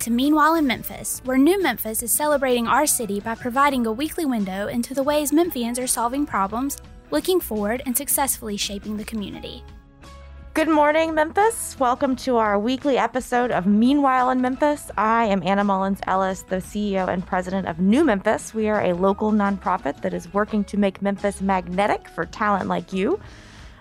To Meanwhile in Memphis, where New Memphis is celebrating our city by providing a weekly window into the ways Memphians are solving problems, looking forward, and successfully shaping the community. Good morning, Memphis. Welcome to our weekly episode of Meanwhile in Memphis. I am Anna Mullins Ellis, the CEO and president of New Memphis. We are a local nonprofit that is working to make Memphis magnetic for talent like you.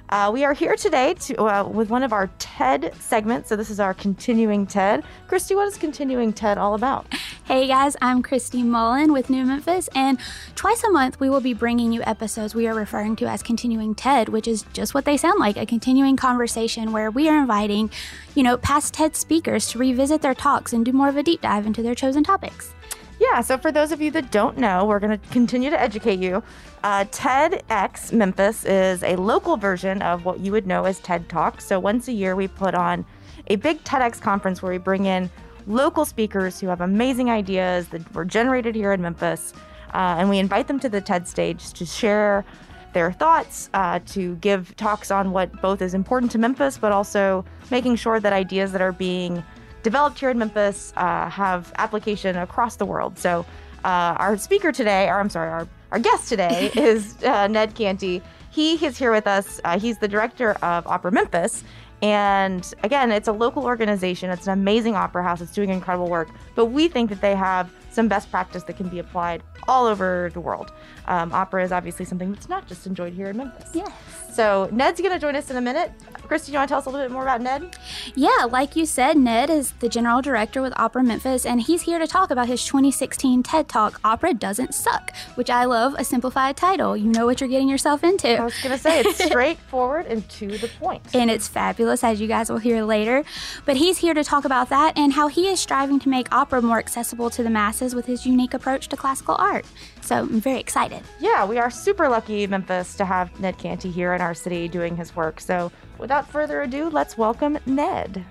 Uh, we are here today to, uh, with one of our TED segments. So, this is our continuing TED. Christy, what is continuing TED all about? Hey guys, I'm Christy Mullen with New Memphis, and twice a month we will be bringing you episodes we are referring to as continuing TED, which is just what they sound like a continuing conversation where we are inviting, you know, past TED speakers to revisit their talks and do more of a deep dive into their chosen topics. Yeah, so for those of you that don't know, we're going to continue to educate you. Uh, TEDx Memphis is a local version of what you would know as TED Talk. So once a year, we put on a big TEDx conference where we bring in local speakers who have amazing ideas that were generated here in Memphis. Uh, and we invite them to the TED stage to share their thoughts, uh, to give talks on what both is important to Memphis, but also making sure that ideas that are being developed here in Memphis uh, have application across the world. So uh, our speaker today, or I'm sorry, our, our guest today is uh, Ned Canty. He is here with us. Uh, he's the director of Opera Memphis. And again, it's a local organization. It's an amazing opera house. It's doing incredible work. But we think that they have some best practice that can be applied all over the world. Um, opera is obviously something that's not just enjoyed here in Memphis. Yes. So Ned's going to join us in a minute. Christy, you want to tell us a little bit more about Ned? Yeah, like you said, Ned is the general director with Opera Memphis, and he's here to talk about his 2016 TED Talk, Opera Doesn't Suck, which I love a simplified title. You know what you're getting yourself into. I was going to say it's straightforward and to the point. And it's fabulous, as you guys will hear later. But he's here to talk about that and how he is striving to make opera more accessible to the masses with his unique approach to classical art. So I'm very excited. Yeah, we are super lucky, Memphis, to have Ned Canty here in our city doing his work. So without further ado, let's welcome Ned.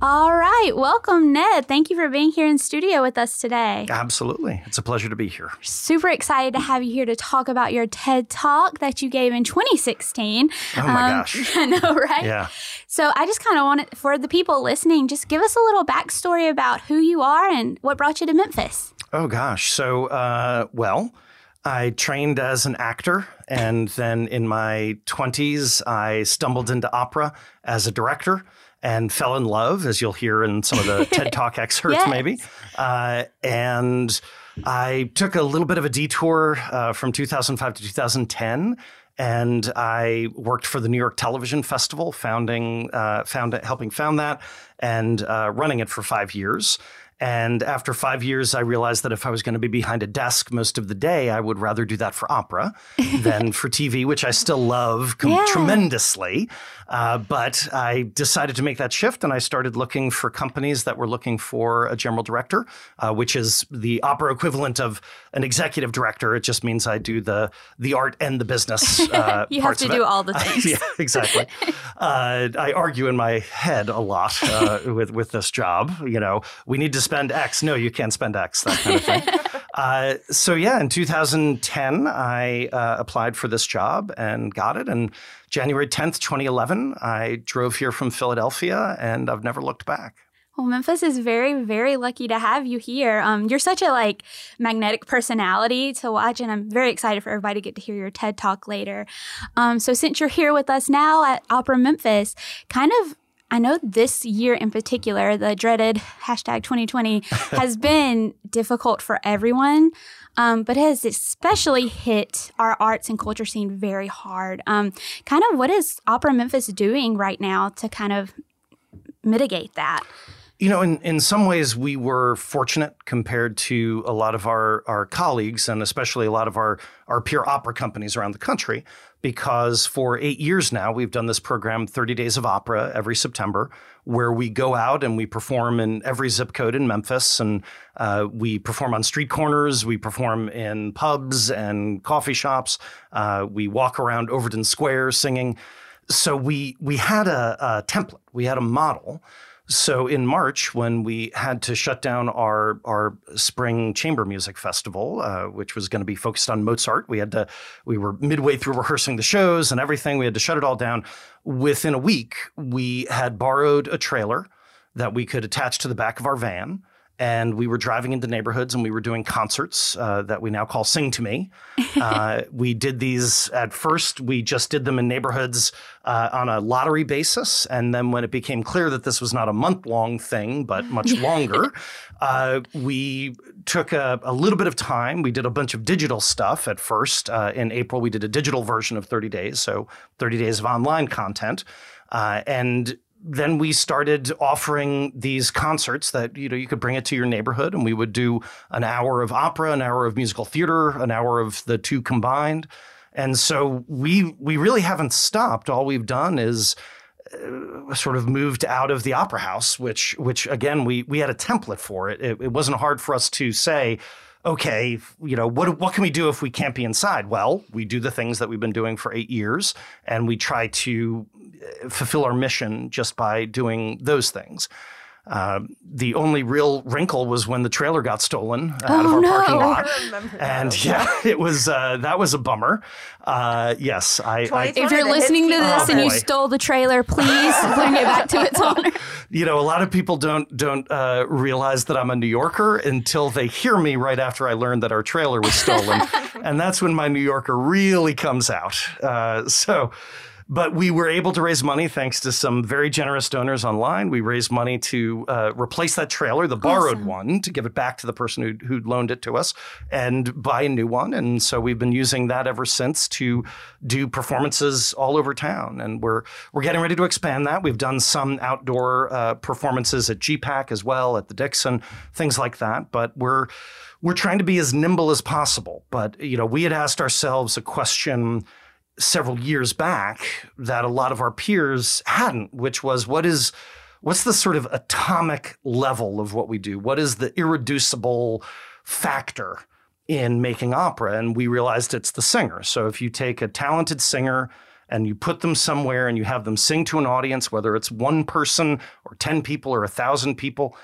All right, welcome, Ned. Thank you for being here in studio with us today. Absolutely. It's a pleasure to be here. Super excited to have you here to talk about your TED Talk that you gave in 2016. Oh my um, gosh. I know, right? Yeah. So I just kind of wanted, for the people listening, just give us a little backstory about who you are and what brought you to Memphis. Oh gosh. So, uh, well, I trained as an actor, and then in my 20s, I stumbled into opera as a director and fell in love, as you'll hear in some of the TED Talk excerpts, yes. maybe. Uh, and I took a little bit of a detour uh, from 2005 to 2010. And I worked for the New York Television Festival, founding, uh, found, helping found that, and uh, running it for five years. And after five years, I realized that if I was going to be behind a desk most of the day, I would rather do that for opera than for TV, which I still love com- Yeah. tremendously. Uh, but I decided to make that shift and I started looking for companies that were looking for a general director, uh, which is the opera equivalent of an executive director. It just means I do the the art and the business. Uh, You have to do it. all the things. yeah, exactly. uh, I argue in my head a lot uh, with with this job. You know, we need to spend X. No, you can't spend X. That kind of thing. uh, so yeah, in 2010, I uh, applied for this job and got it. And January 10th, 2011, I drove here from Philadelphia, and I've never looked back. Well, Memphis is very, very lucky to have you here. Um, you're such a like magnetic personality to watch, and I'm very excited for everybody to get to hear your TED talk later. Um, so, since you're here with us now at Opera Memphis, kind of I know this year in particular, the dreaded hashtag 2020 has been difficult for everyone, um, but it has especially hit our arts and culture scene very hard. Um, kind of what is Opera Memphis doing right now to kind of mitigate that? You know, in, in some ways, we were fortunate compared to a lot of our, our colleagues and especially a lot of our, our peer opera companies around the country, because for eight years now, we've done this program, 30 Days of Opera, every September, where we go out and we perform in every zip code in Memphis. And uh, we perform on street corners, we perform in pubs and coffee shops, uh, we walk around Overton Square singing. So we, we had a, a template, we had a model So in March, when we had to shut down our our spring chamber music festival, uh, which was going to be focused on Mozart, we had to we were midway through rehearsing the shows and everything. We had to shut it all down. Within a week, we had borrowed a trailer that we could attach to the back of our van and we were driving into neighborhoods and we were doing concerts uh, that we now call Sing to Me. Uh, we did these at first, we just did them in neighborhoods uh, on a lottery basis. And then when it became clear that this was not a month long thing, but much longer, uh, we took a, a, little bit of time. We did a bunch of digital stuff at first. Uh, in April, we did a digital version of 30 Days, so 30 days of online content. Uh, and then we started offering these concerts that you know you could bring it to your neighborhood and we would do an hour of opera an hour of musical theater an hour of the two combined. And so we we really haven't stopped. All we've done is uh, sort of moved out of the opera house which which again we we had a template for it. It, it wasn't hard for us to say okay, you know, what what can we do if we can't be inside? Well, we do the things that we've been doing for eight years, and we try to fulfill our mission just by doing those things. Uh, the only real wrinkle was when the trailer got stolen out oh, of our no. parking lot, and yeah, it was uh, that was a bummer. Uh, yes, I, I. If you're listening to this oh, and boy. you stole the trailer, please bring it back to its owner. You know, a lot of people don't don't uh, realize that I'm a New Yorker until they hear me right after I learned that our trailer was stolen, and that's when my New Yorker really comes out. Uh, so. But we were able to raise money thanks to some very generous donors online. We raised money to uh, replace that trailer, the borrowed Awesome. one, to give it back to the person who who loaned it to us, and buy a new one. And so we've been using that ever since to do performances all over town. And we're we're getting ready to expand that. We've done some outdoor uh, performances at GPAC as well, at the Dixon, things like that. But we're we're trying to be as nimble as possible. But you know, we had asked ourselves a question several years back that a lot of our peers hadn't, which was what is what's the sort of atomic level of what we do? What is the irreducible factor in making opera? And we realized it's the singer. So if you take a talented singer and you put them somewhere and you have them sing to an audience, whether it's one person or 10 people or a thousand people,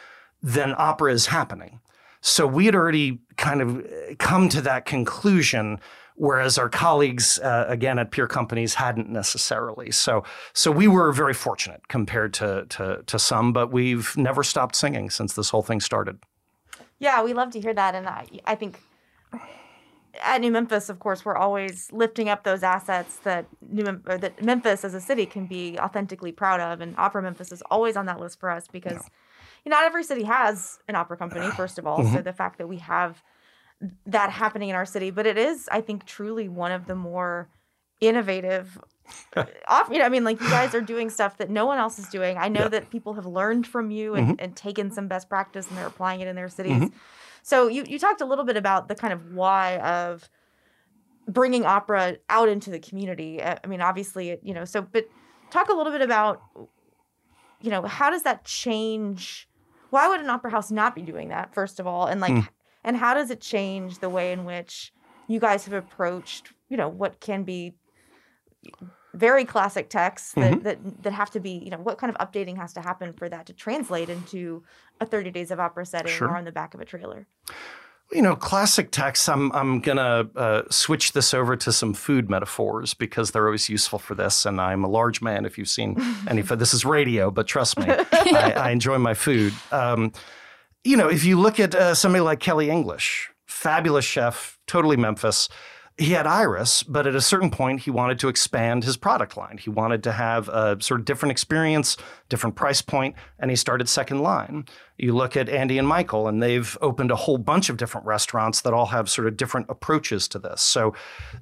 then opera is happening. So we had already kind of come to that conclusion whereas our colleagues uh, again at peer companies hadn't necessarily. So so we were very fortunate compared to, to to some, but we've never stopped singing since this whole thing started. Yeah, we love to hear that, and I, I think at New Memphis, of course, we're always lifting up those assets that New Mem- or that Memphis as a city can be authentically proud of, and Opera Memphis is always on that list for us because you know, not every city has an opera company. First of all, so the fact that we have that happening in our city, but it is, I think, truly one of the more innovative. off, you know, I mean, like you guys are doing stuff that no one else is doing. I know Yeah. that people have learned from you and, mm-hmm. and taken some best practice and they're applying it in their cities. Mm-hmm. So you you talked a little bit about the kind of why of bringing opera out into the community. Uh, I mean, obviously, it, you know, so but talk a little bit about you know how does that change? Why would an opera house not be doing that? First of all, and like, hmm. And how does it change the way in which you guys have approached you know what can be very classic texts that, that that have to be you know what kind of updating has to happen for that to translate into a 30 days of opera setting Sure. or on the back of a trailer You know, classic texts. I'm I'm gonna uh, switch this over to some food metaphors because they're always useful for this. And I'm a large man. If you've seen any, this is radio, but trust me, I, I enjoy my food. Um, you know, if you look at uh, somebody like Kelly English, fabulous chef, totally Memphis. He had Iris, but at a certain point, he wanted to expand his product line. He wanted to have a sort of different experience, different price point, and he started Second Line. You look at Andy and Michael, and they've opened a whole bunch of different restaurants that all have sort of different approaches to this. So,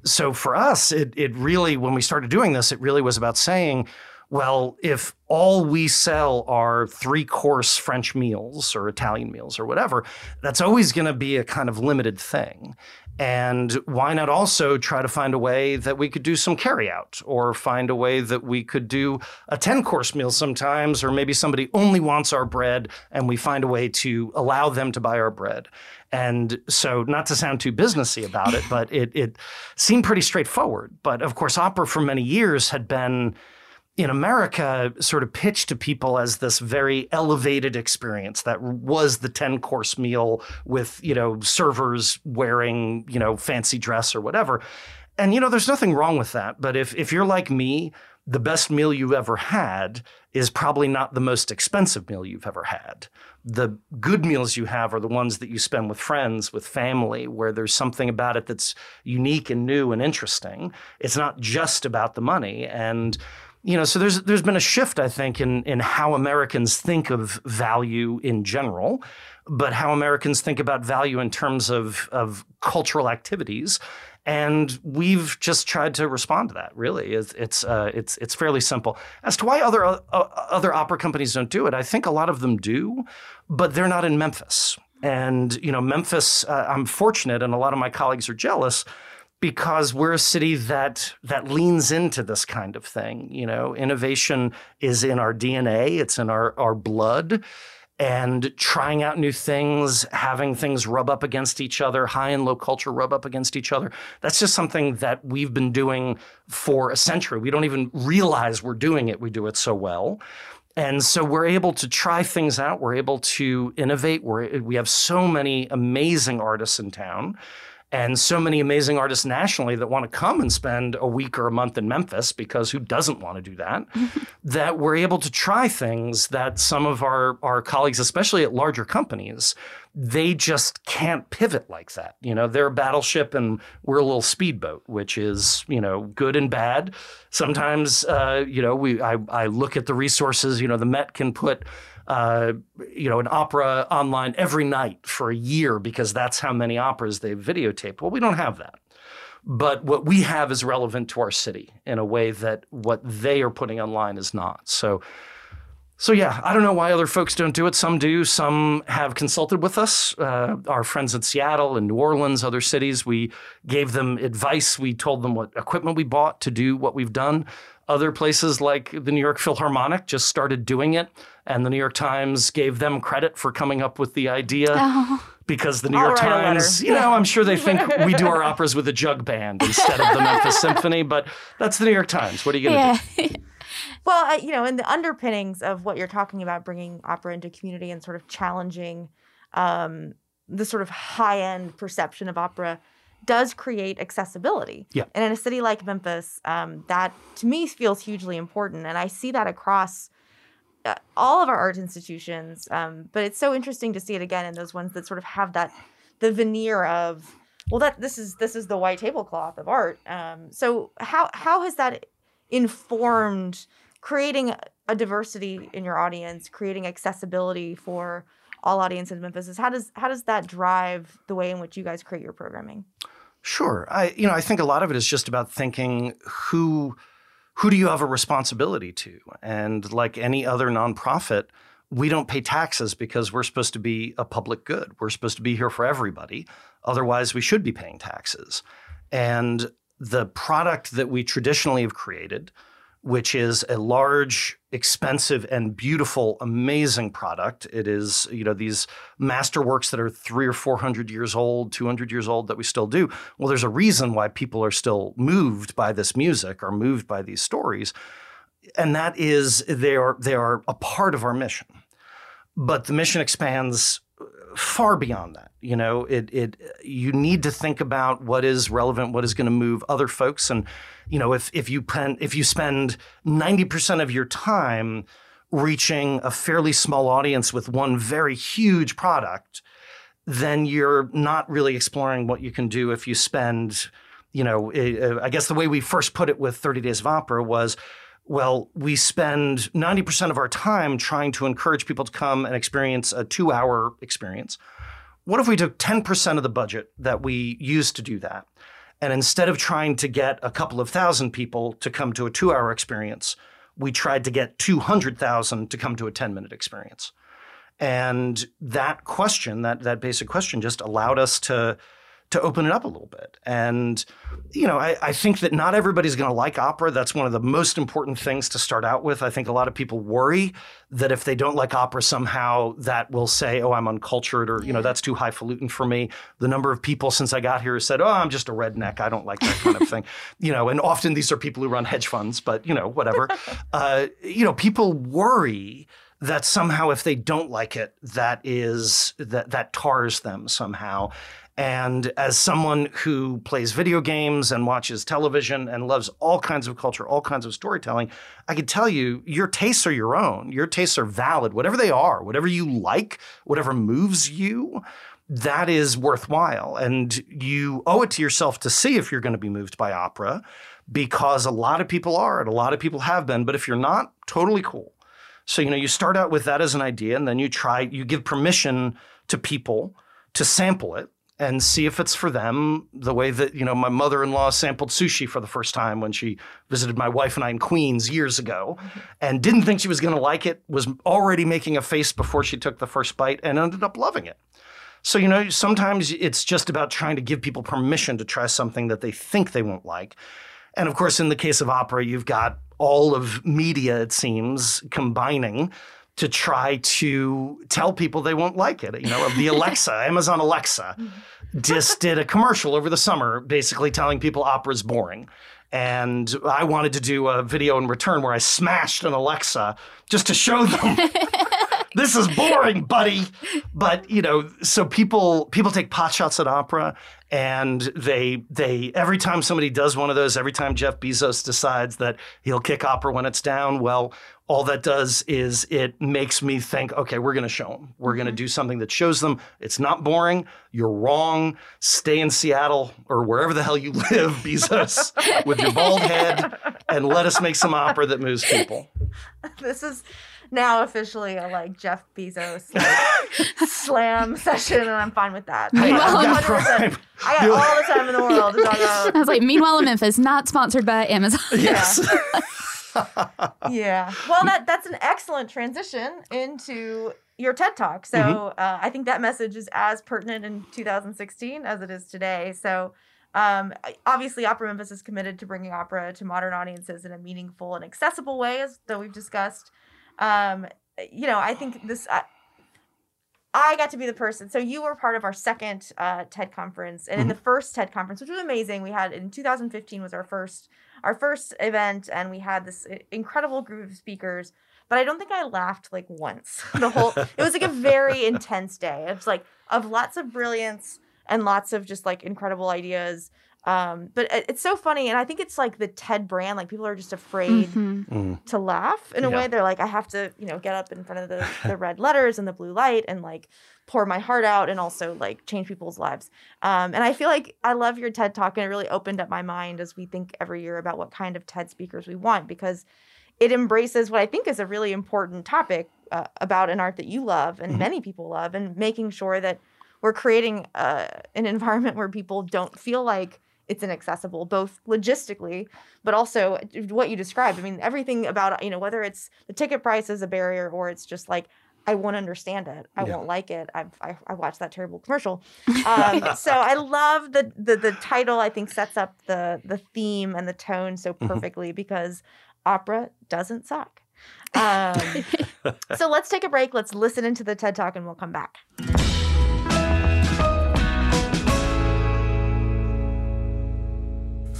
so for us, it it really when we started doing this, it really was about saying, well, if all we sell are three course French meals or Italian meals or whatever, that's always going to be a kind of limited thing. And why not also try to find a way that we could do some carryout or find a way that we could do a 10 course meal sometimes, or maybe somebody only wants our bread and we find a way to allow them to buy our bread. And so, not to sound too businessy about it, but it, it seemed pretty straightforward. But of course, opera for many years had been in America sort of pitched to people as this very elevated experience that was the 10 course meal with, you know, servers wearing, you know, fancy dress or whatever. And, you know, there's nothing wrong with that. But if, if you're like me, the best meal you've ever had is probably not the most expensive meal you've ever had. The good meals you have are the ones that you spend with friends, with family, where there's something about it that's unique and new and interesting. It's not just about the money. And you know, so there's there's been a shift, I think, in in how Americans think of value in general, but how Americans think about value in terms of of cultural activities. And we've just tried to respond to that. Really, it's it's uh, it's, it's fairly simple. As to why other uh, other opera companies don't do it, I think a lot of them do, but they're not in Memphis. And you know, Memphis. Uh, I'm fortunate, and a lot of my colleagues are jealous because we're a city that that leans into this kind of thing. You know, innovation is in our DNA. It's in our our blood and trying out new things, having things rub up against each other, high and low culture rub up against each other. That's just something that we've been doing for a century. We don't even realize we're doing it. We do it so well. And so we're able to try things out. We're able to innovate. We're, we have so many amazing artists in town and so many amazing artists nationally that want to come and spend a week or a month in Memphis because who doesn't want to do that? that we're able to try things that some of our, our colleagues, especially at larger companies, they just can't pivot like that. You know, they're a battleship and we're a little speedboat, which is, you know, good and bad. Sometimes, uh, you know, we I, I look at the resources, you know, the Met can put uh, you know, an opera online every night for a year because that's how many operas they've videotaped. Well, we don't have that. But what we have is relevant to our city in a way that what they are putting online is not. So, so yeah, I don't know why other folks don't do it. Some do. Some have consulted with us. Uh, our friends in Seattle and New Orleans, other cities, we gave them advice. We told them what equipment we bought to do what we've done. Other places like the New York Philharmonic just started doing it, and the New York Times gave them credit for coming up with the idea. Oh. Because the New I'll York Times, you know, I'm sure they think we do our operas with a jug band instead of the Memphis Symphony, but that's the New York Times. What are you going to yeah. do? Well, you know, in the underpinnings of what you're talking about, bringing opera into community and sort of challenging um, the sort of high end perception of opera does create accessibility. Yeah. And in a city like Memphis, um, that to me feels hugely important. And I see that across uh, all of our art institutions. Um, but it's so interesting to see it again in those ones that sort of have that the veneer of well that this is this is the white tablecloth of art. Um, so how how has that informed creating a diversity in your audience, creating accessibility for all audiences in Memphis? Is how does how does that drive the way in which you guys create your programming? Sure. I you know, I think a lot of it is just about thinking who who do you have a responsibility to? And like any other nonprofit, we don't pay taxes because we're supposed to be a public good. We're supposed to be here for everybody. Otherwise, we should be paying taxes. And the product that we traditionally have created which is a large, expensive, and beautiful, amazing product. It is, you know, these masterworks that are three or four hundred years old, two hundred years old that we still do. Well, there's a reason why people are still moved by this music or moved by these stories, and that is they are they are a part of our mission. But the mission expands far beyond that. You know, it it you need to think about what is relevant, what is going to move other folks, and you know, if if you pen, if you spend ninety percent of your time reaching a fairly small audience with one very huge product, then you're not really exploring what you can do if you spend. You know, eh, eh, I guess the way we first put it with 30 Days of Opera was well, we spend 90% of our time trying to encourage people to come and experience a two hour experience. What if we took 10% of the budget that we used to do that? And instead of trying to get a couple of thousand people to come to a two hour experience, we tried to get 200,000 to come to a 10 minute experience. And that question, that, that basic question, just allowed us to to open it up a little bit. And, you know, I, I think that not everybody's going to like opera. That's one of the most important things to start out with. I think a lot of people worry that if they don't like opera, somehow that will say, oh, I'm uncultured or, you know, that's too highfalutin for me. The number of people since I got here said, oh, I'm just a redneck. I don't like that kind of thing. You know, and often these are people who run hedge funds, but, you know, whatever. uh, you know, people worry that somehow if they don't like it, that is that that tars them somehow. And as someone who plays video games and watches television and loves all kinds of culture, all kinds of storytelling, I can tell you your tastes are your own. Your tastes are valid, whatever they are, whatever you like, whatever moves you, that is worthwhile. And you owe it to yourself to see if you're going to be moved by opera because a lot of people are and a lot of people have been. But if you're not, totally cool. So, you know, you start out with that as an idea and then you try, you give permission to people to sample it and see if it's for them the way that you know my mother-in-law sampled sushi for the first time when she visited my wife and I in Queens years ago mm-hmm. and didn't think she was going to like it was already making a face before she took the first bite and ended up loving it. So you know sometimes it's just about trying to give people permission to try something that they think they won't like. And of course in the case of opera you've got all of media it seems combining to try to tell people they won't like it. You know, of the Alexa, Amazon Alexa mm-hmm. just did a commercial over the summer basically telling people opera's boring. And I wanted to do a video in return where I smashed an Alexa just to show them this is boring, buddy. But you know, so people people take pot shots at opera, and they they every time somebody does one of those, every time Jeff Bezos decides that he'll kick opera when it's down, well, all that does is it makes me think, okay, we're going to show them. We're going to mm-hmm. do something that shows them it's not boring. You're wrong. Stay in Seattle or wherever the hell you live, Bezos, with your bald head, and let us make some opera that moves people. This is now officially a like Jeff Bezos like, slam session, and I'm fine with that. Meanwhile, I got, I got all the time in the world to talk about. I was like, meanwhile in Memphis, not sponsored by Amazon. Yes. Yeah yeah. Well, that that's an excellent transition into your TED Talk. So mm-hmm. uh, I think that message is as pertinent in 2016 as it is today. So um, obviously, Opera Memphis is committed to bringing opera to modern audiences in a meaningful and accessible way, as though we've discussed. Um, you know, I think this. I, I got to be the person. So you were part of our second uh, TED conference, and mm-hmm. in the first TED conference, which was amazing, we had in 2015 was our first our first event and we had this incredible group of speakers but i don't think i laughed like once the whole it was like a very intense day it was like of lots of brilliance and lots of just like incredible ideas um, but it's so funny and i think it's like the ted brand like people are just afraid mm-hmm. mm. to laugh in a yeah. way they're like i have to you know get up in front of the, the red letters and the blue light and like pour my heart out and also like change people's lives. Um, and I feel like I love your TED talk and it really opened up my mind as we think every year about what kind of TED speakers we want because it embraces what I think is a really important topic uh, about an art that you love and mm-hmm. many people love and making sure that we're creating uh, an environment where people don't feel like it's inaccessible both logistically but also what you described i mean everything about you know whether it's the ticket price is a barrier or it's just like I won't understand it. I yeah. won't like it. I've, I, I watched that terrible commercial. Um, so I love the, the the title. I think sets up the the theme and the tone so mm-hmm. perfectly mm-hmm. because opera doesn't suck. Um, so let's take a break. Let's listen into the TED Talk, and we'll come back.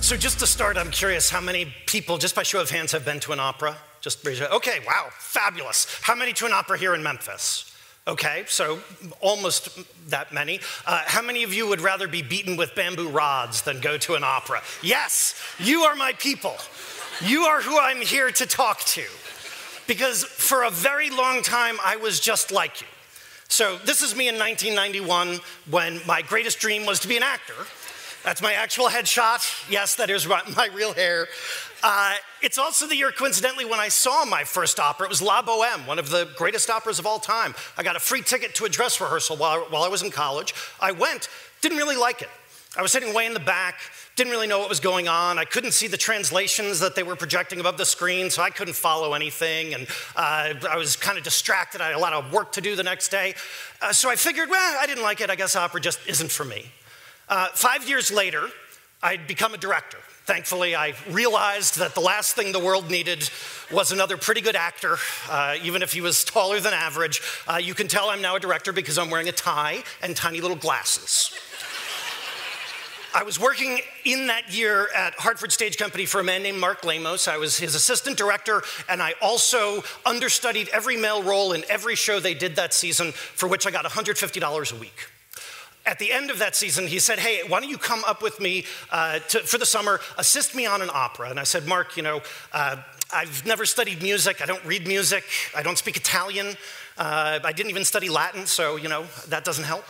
So just to start, I'm curious how many people, just by show of hands, have been to an opera. Just raise your Okay, wow, fabulous. How many to an opera here in Memphis? Okay, so almost that many. Uh, how many of you would rather be beaten with bamboo rods than go to an opera? Yes, you are my people. You are who I'm here to talk to. Because for a very long time, I was just like you. So, this is me in 1991 when my greatest dream was to be an actor. That's my actual headshot. Yes, that is my real hair. Uh, it's also the year, coincidentally, when I saw my first opera. It was La Boheme, one of the greatest operas of all time. I got a free ticket to a dress rehearsal while, while I was in college. I went, didn't really like it. I was sitting way in the back, didn't really know what was going on. I couldn't see the translations that they were projecting above the screen, so I couldn't follow anything. And uh, I was kind of distracted. I had a lot of work to do the next day. Uh, so I figured, well, I didn't like it. I guess opera just isn't for me. Uh, five years later, I'd become a director. Thankfully, I realized that the last thing the world needed was another pretty good actor, uh, even if he was taller than average. Uh, you can tell I'm now a director because I'm wearing a tie and tiny little glasses. I was working in that year at Hartford Stage Company for a man named Mark Lamos. I was his assistant director, and I also understudied every male role in every show they did that season, for which I got $150 a week. At the end of that season, he said, Hey, why don't you come up with me uh, to, for the summer, assist me on an opera? And I said, Mark, you know, uh, I've never studied music. I don't read music. I don't speak Italian. Uh, I didn't even study Latin, so, you know, that doesn't help.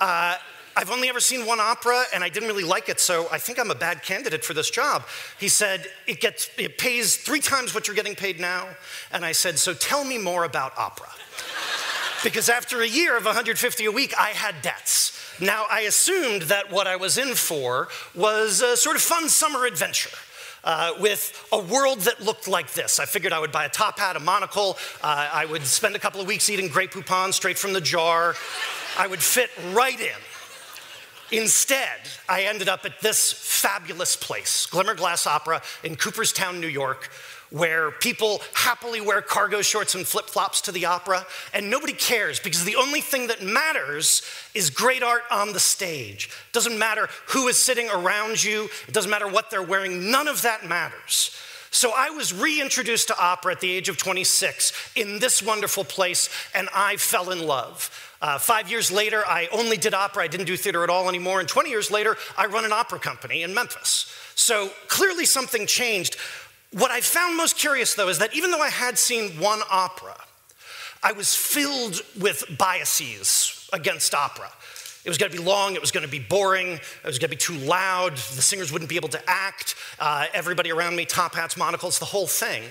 Uh, I've only ever seen one opera and I didn't really like it, so I think I'm a bad candidate for this job. He said, it, gets, it pays three times what you're getting paid now. And I said, So tell me more about opera. because after a year of 150 a week, I had debts. Now, I assumed that what I was in for was a sort of fun summer adventure. Uh, with a world that looked like this. I figured I would buy a top hat, a monocle. Uh, I would spend a couple of weeks eating Grey Poupon straight from the jar. I would fit right in. Instead, I ended up at this fabulous place, Glimmerglass Opera in Cooperstown, New York, where people happily wear cargo shorts and flip flops to the opera, and nobody cares because the only thing that matters is great art on the stage. It doesn't matter who is sitting around you, it doesn't matter what they're wearing, none of that matters. So I was reintroduced to opera at the age of 26 in this wonderful place, and I fell in love. Uh, five years later, I only did opera. I didn't do theater at all anymore. And 20 years later, I run an opera company in Memphis. So clearly something changed. What I found most curious, though, is that even though I had seen one opera, I was filled with biases against opera. It was going to be long, it was going to be boring, it was going to be too loud, the singers wouldn't be able to act, uh, everybody around me, top hats, monocles, the whole thing.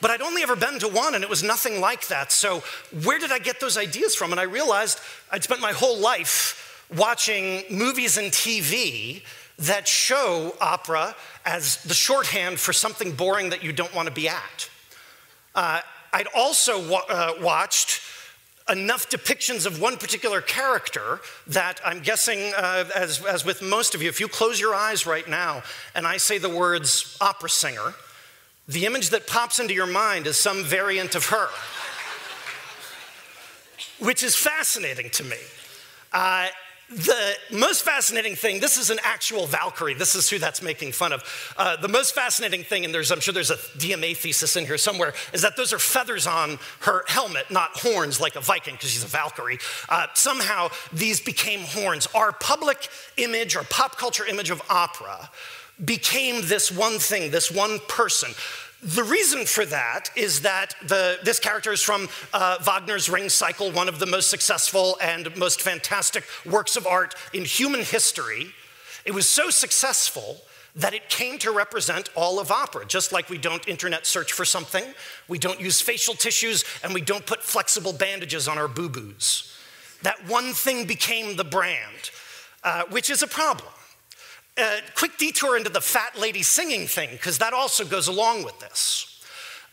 But I'd only ever been to one and it was nothing like that. So, where did I get those ideas from? And I realized I'd spent my whole life watching movies and TV that show opera as the shorthand for something boring that you don't want to be at. Uh, I'd also wa- uh, watched enough depictions of one particular character that I'm guessing, uh, as, as with most of you, if you close your eyes right now and I say the words opera singer, the image that pops into your mind is some variant of her, which is fascinating to me. The most fascinating thing, this is an actual Valkyrie. This is who that's making fun of. Uh, the most fascinating thing, and there's, I'm sure there's a DMA thesis in here somewhere, is that those are feathers on her helmet, not horns like a Viking, because she's a Valkyrie. Uh, somehow these became horns. Our public image, our pop culture image of opera, became this one thing, this one person. The reason for that is that the, this character is from uh, Wagner's Ring Cycle, one of the most successful and most fantastic works of art in human history. It was so successful that it came to represent all of opera. Just like we don't internet search for something, we don't use facial tissues, and we don't put flexible bandages on our boo boos. That one thing became the brand, uh, which is a problem a quick detour into the fat lady singing thing, because that also goes along with this.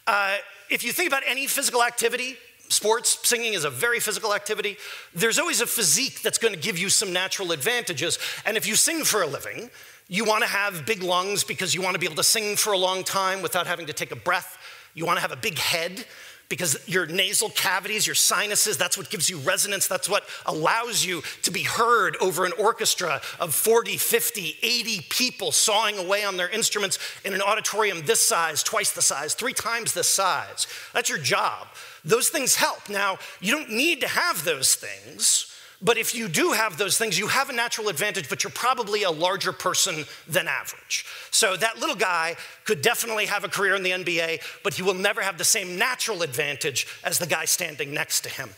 Uh, if you think about any physical activity, sports, singing is a very physical activity, there's always a physique that's going to give you some natural advantages. And if you sing for a living, you want to have big lungs because you want to be able to sing for a long time without having to take a breath. You want to have a big head because your nasal cavities, your sinuses, that's what gives you resonance. That's what allows you to be heard over an orchestra of 40, 50, 80 people sawing away on their instruments in an auditorium this size, twice the size, three times the size. That's your job. Those things help. Now, you don't need to have those things. But if you do have those things, you have a natural advantage, but you're probably a larger person than average. So that little guy could definitely have a career in the NBA, but he will never have the same natural advantage as the guy standing next to him.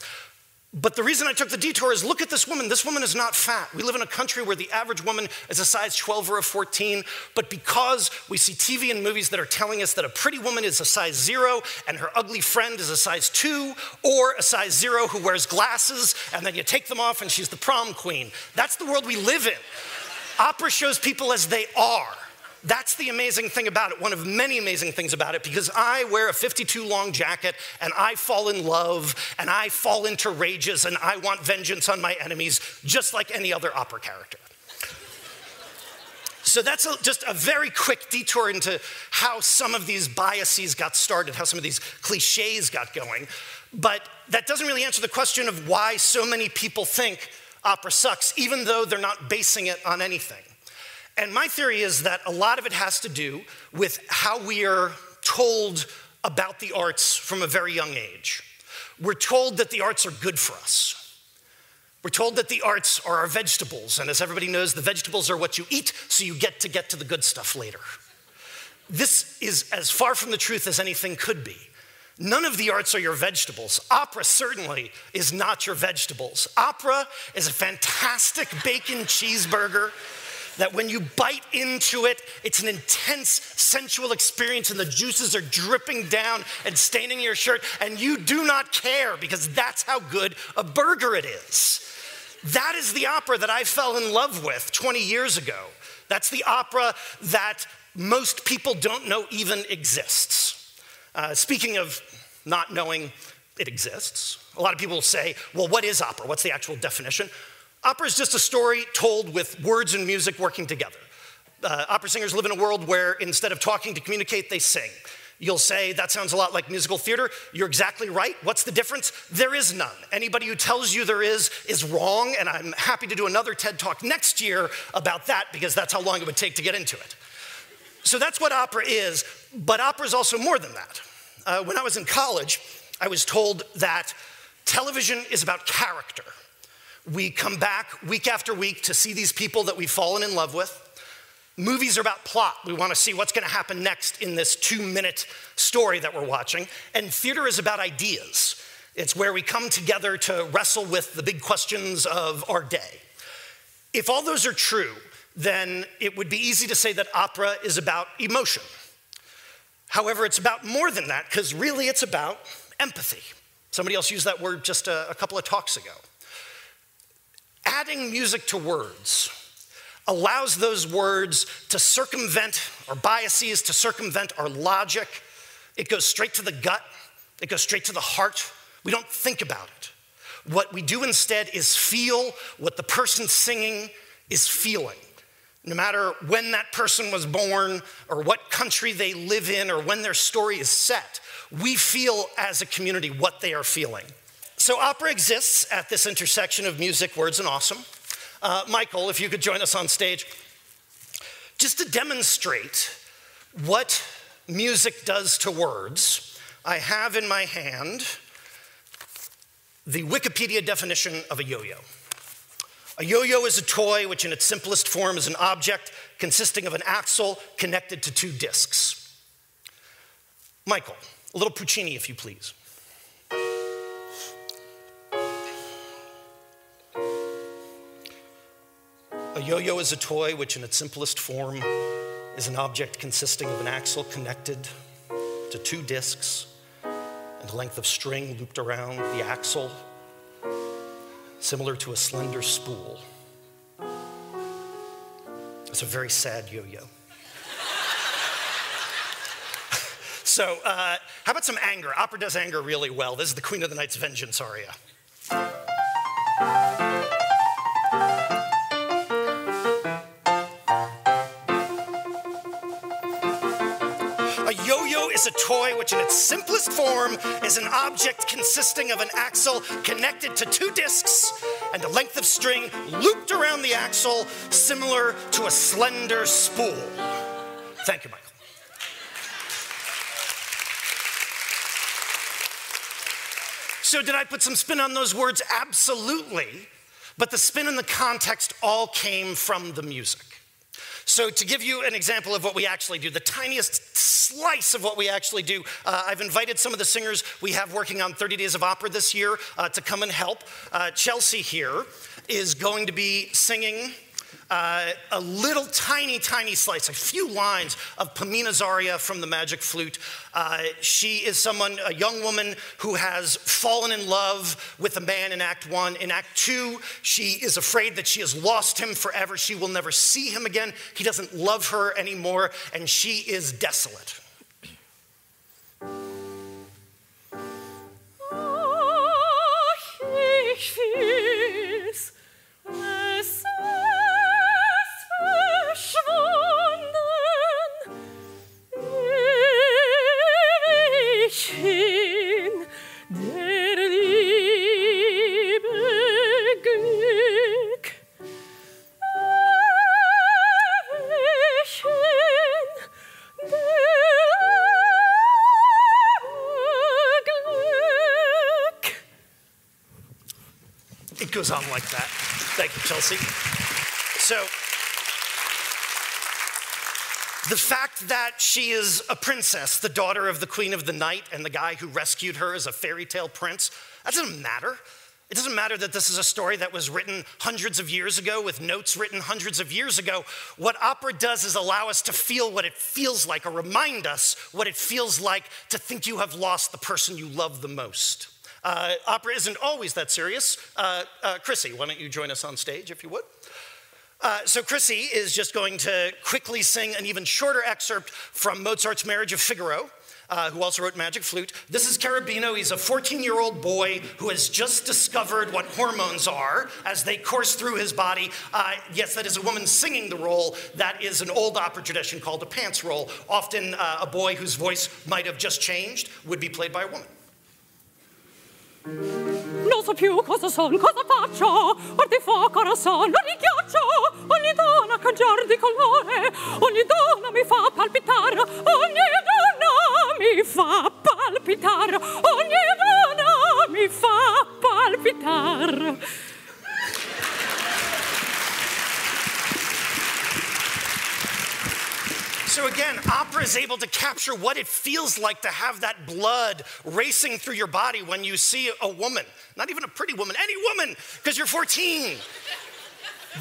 But the reason I took the detour is look at this woman. This woman is not fat. We live in a country where the average woman is a size 12 or a 14. But because we see TV and movies that are telling us that a pretty woman is a size zero and her ugly friend is a size two, or a size zero who wears glasses and then you take them off and she's the prom queen, that's the world we live in. Opera shows people as they are. That's the amazing thing about it, one of many amazing things about it, because I wear a 52 long jacket and I fall in love and I fall into rages and I want vengeance on my enemies just like any other opera character. So that's a, just a very quick detour into how some of these biases got started, how some of these cliches got going. But that doesn't really answer the question of why so many people think opera sucks, even though they're not basing it on anything. And my theory is that a lot of it has to do with how we are told about the arts from a very young age. We're told that the arts are good for us. We're told that the arts are our vegetables, and as everybody knows, the vegetables are what you eat, so you get to get to the good stuff later. This is as far from the truth as anything could be. None of the arts are your vegetables. Opera certainly is not your vegetables. Opera is a fantastic bacon cheeseburger that when you bite into it, it's an intense sensual experience and the juices are dripping down and staining your shirt, and you do not care because that's how good a burger it is. That is the opera that I fell in love with 20 years ago. That's the opera that most people don't know even exists. Uh, speaking of not knowing it exists, a lot of people say, well, what is opera? What's the actual definition? Opera is just a story told with words and music working together. Uh, opera singers live in a world where instead of talking to communicate, they sing. You'll say, that sounds a lot like musical theater. You're exactly right. What's the difference? There is none. Anybody who tells you there is is wrong, and I'm happy to do another TED talk next year about that because that's how long it would take to get into it. So that's what opera is, but opera is also more than that. Uh, when I was in college, I was told that television is about character. We come back week after week to see these people that we've fallen in love with. Movies are about plot. We want to see what's going to happen next in this two minute story that we're watching. And theater is about ideas. It's where we come together to wrestle with the big questions of our day. If all those are true, then it would be easy to say that opera is about emotion. However, it's about more than that, because really it's about empathy. Somebody else used that word just a, a couple of talks ago adding music to words allows those words to circumvent our biases, to circumvent our logic. It goes straight to the gut, it goes straight to the heart. We don't think about it. What we do instead is feel what the person singing is feeling. No matter when that person was born, or what country they live in, or when their story is set, we feel as a community what they are feeling. So, opera exists at this intersection of music, words, and awesome. Uh, Michael, if you could join us on stage, just to demonstrate what music does to words, I have in my hand the Wikipedia definition of a yo yo. A yo yo is a toy which, in its simplest form, is an object consisting of an axle connected to two discs. Michael, a little Puccini, if you please. A yo yo is a toy which, in its simplest form, is an object consisting of an axle connected to two discs and a length of string looped around the axle, similar to a slender spool. It's a very sad yo yo. so, uh, how about some anger? Opera does anger really well. This is the Queen of the Night's Vengeance aria. Is a toy which, in its simplest form, is an object consisting of an axle connected to two discs and a length of string looped around the axle, similar to a slender spool. Thank you, Michael. So, did I put some spin on those words? Absolutely. But the spin and the context all came from the music. So, to give you an example of what we actually do, the tiniest slice of what we actually do, uh, I've invited some of the singers we have working on 30 Days of Opera this year uh, to come and help. Uh, Chelsea here is going to be singing uh, a little tiny, tiny slice, a few lines of Pamina's aria from the Magic Flute. Uh, she is someone, a young woman who has fallen in love with a man in Act One. In Act Two, she is afraid that she has lost him forever. She will never see him again. He doesn't love her anymore, and she is desolate. Ach, ich will goes like that. Thank you, Chelsea. So, the fact that she is a princess, the daughter of the queen of the night, and the guy who rescued her is a fairy tale prince, that doesn't matter. It doesn't matter that this is a story that was written hundreds of years ago with notes written hundreds of years ago. What opera does is allow us to feel what it feels like or remind us what it feels like to think you have lost the person you love the most. Uh, opera isn't always that serious. Uh, uh, Chrissy, why don't you join us on stage if you would? Uh, so, Chrissy is just going to quickly sing an even shorter excerpt from Mozart's Marriage of Figaro. Uh, who also wrote Magic Flute. This is Cherubino. He's a 14 year old boy who has just discovered what hormones are as they course through his body. Uh, yes, that is a woman singing the role. That is an old opera tradition called a pants role. Often, uh, a boy whose voice might have just changed would be played by a woman. Non so più cosa son, cosa faccio. Or di fuoco non son, non ghiaccio. Ogni donna cangiar di colore Ogni donna mi fa palpitar. Ogni donna mi fa palpitar. Ogni donna mi fa palpitar So again, opera is able to capture what it feels like to have that blood racing through your body when you see a woman, not even a pretty woman, any woman, because you're 14.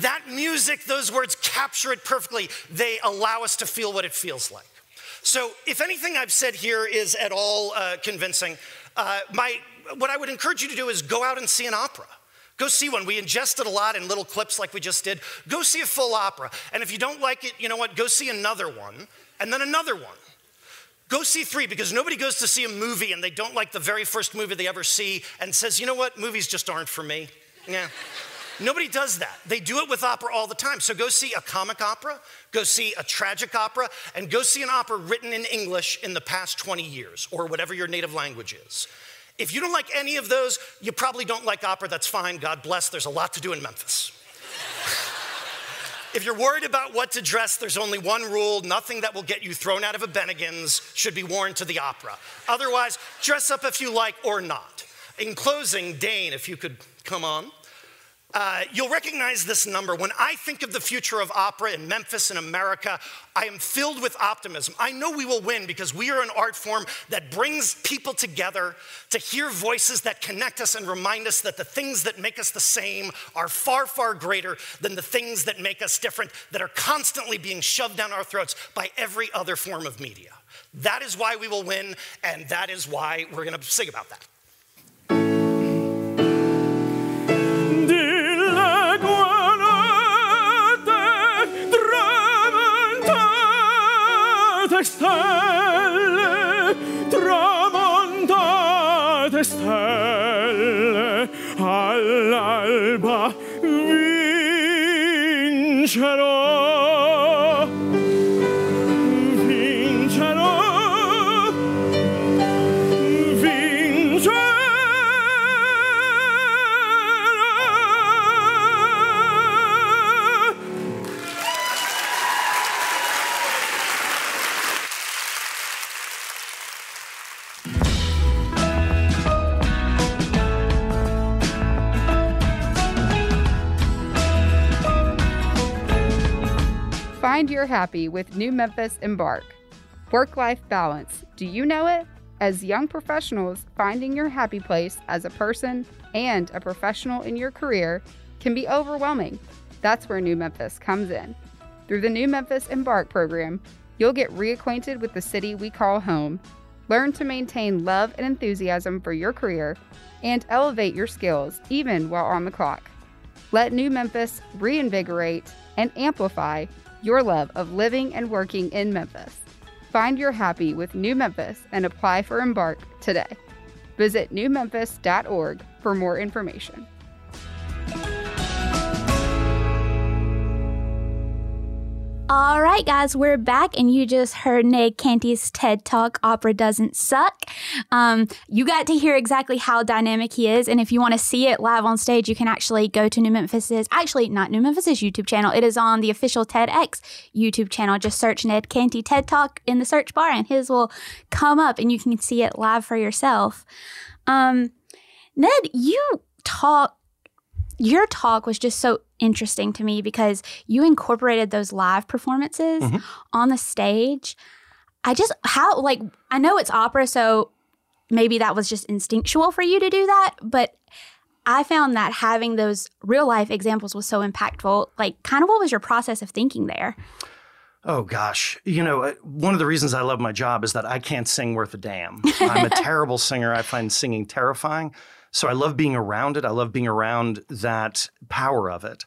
that music, those words capture it perfectly. They allow us to feel what it feels like. So, if anything I've said here is at all uh, convincing, uh, my, what I would encourage you to do is go out and see an opera. Go see one. We ingested a lot in little clips like we just did. Go see a full opera. And if you don't like it, you know what? Go see another one and then another one. Go see three because nobody goes to see a movie and they don't like the very first movie they ever see and says, you know what? Movies just aren't for me. Yeah. Nobody does that. They do it with opera all the time. So go see a comic opera, go see a tragic opera, and go see an opera written in English in the past 20 years or whatever your native language is. If you don't like any of those, you probably don't like opera. That's fine. God bless. There's a lot to do in Memphis. if you're worried about what to dress, there's only one rule nothing that will get you thrown out of a Bennigan's should be worn to the opera. Otherwise, dress up if you like or not. In closing, Dane, if you could come on. Uh, you'll recognize this number. When I think of the future of opera in Memphis and America, I am filled with optimism. I know we will win because we are an art form that brings people together to hear voices that connect us and remind us that the things that make us the same are far, far greater than the things that make us different, that are constantly being shoved down our throats by every other form of media. That is why we will win, and that is why we're going to sing about that. All'alba vincerò. Find your happy with New Memphis Embark. Work life balance. Do you know it? As young professionals, finding your happy place as a person and a professional in your career can be overwhelming. That's where New Memphis comes in. Through the New Memphis Embark program, you'll get reacquainted with the city we call home, learn to maintain love and enthusiasm for your career, and elevate your skills even while on the clock. Let New Memphis reinvigorate and amplify your love of living and working in Memphis. Find your happy with New Memphis and apply for Embark today. Visit newmemphis.org for more information. All right, guys, we're back, and you just heard Ned Canty's TED Talk, Opera Doesn't Suck. Um, you got to hear exactly how dynamic he is, and if you want to see it live on stage, you can actually go to New Memphis's, actually, not New Memphis's YouTube channel. It is on the official TEDx YouTube channel. Just search Ned Canty TED Talk in the search bar, and his will come up, and you can see it live for yourself. Um, Ned, you talk your talk was just so interesting to me because you incorporated those live performances Mm-hmm. on the stage. I just how like I know it's opera, so maybe that was just instinctual for you to do that, but I found that having those real life examples was so impactful. Like, kind of what was your process of thinking there? Oh gosh, you know, uh, one of the reasons I love my job is that I can't sing worth a damn. I'm a terrible singer. I find singing terrifying. So I love being around it. I love being around that power of it.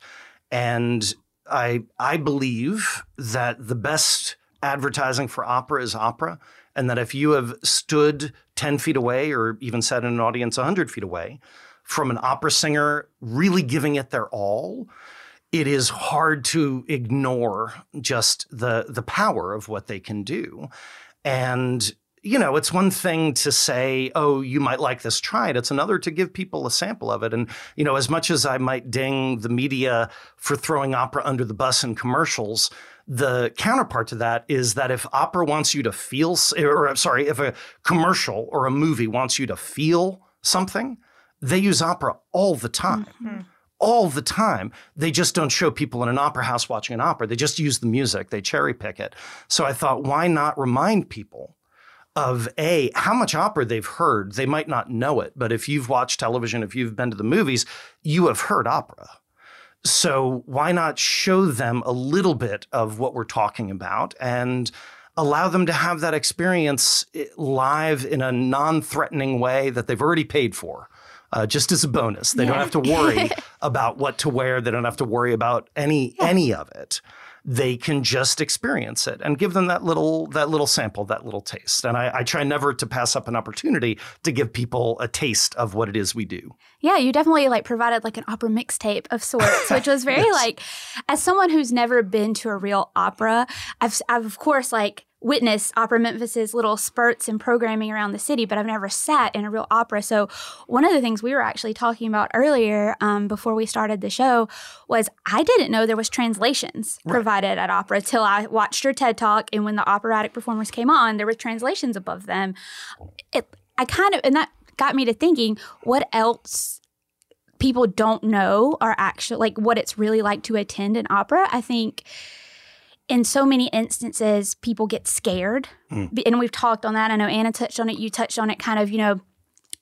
And I I believe that the best advertising for opera is opera, and that if you have stood 10 feet away or even sat in an audience 100 feet away from an opera singer really giving it their all, it is hard to ignore just the the power of what they can do. And you know, it's one thing to say, "Oh, you might like this. Try it." It's another to give people a sample of it. And you know, as much as I might ding the media for throwing opera under the bus in commercials, the counterpart to that is that if opera wants you to feel, eh, or I'm sorry, if a commercial or a movie wants you to feel something, they use opera all the time mm-hmm. all the time. They just don't show people in an opera house watching an opera. They just use the music, they cherry pick it. So I thought, why not remind people of A, how much opera they've heard? They might not know it, but if you've watched television, if you've been to the movies, you have heard opera. So why not show them a little bit of what we're talking about and allow them to have that experience eh, live in a non threatening way that they've already paid for? uh, just as a bonus. They don't have to worry about what to wear. They don't have to worry about any any of it. They can just experience it and give them that little that little sample, that little taste. And I, I try never to pass up an opportunity to give people a taste of what it is we do. Yeah, you definitely like provided like an opera mixtape of sorts, which was very like, as someone who's never been to a real opera, I've, I've of course like witnessed Opera Memphis's little spurts and programming around the city, but I've never sat in a real opera. So one of the things we were actually talking about earlier um, before we started the show was I didn't know there was translations provided at opera till I watched your TED talk, and when the operatic performers came on, there were translations above them. It, I kind of and that got me to thinking, what else people don't know are actually like what it's really like to attend an opera. I think in so many instances, people get scared. Hmm. B- And we've talked on that. I know Anna touched on it. You touched on it kind of, you know,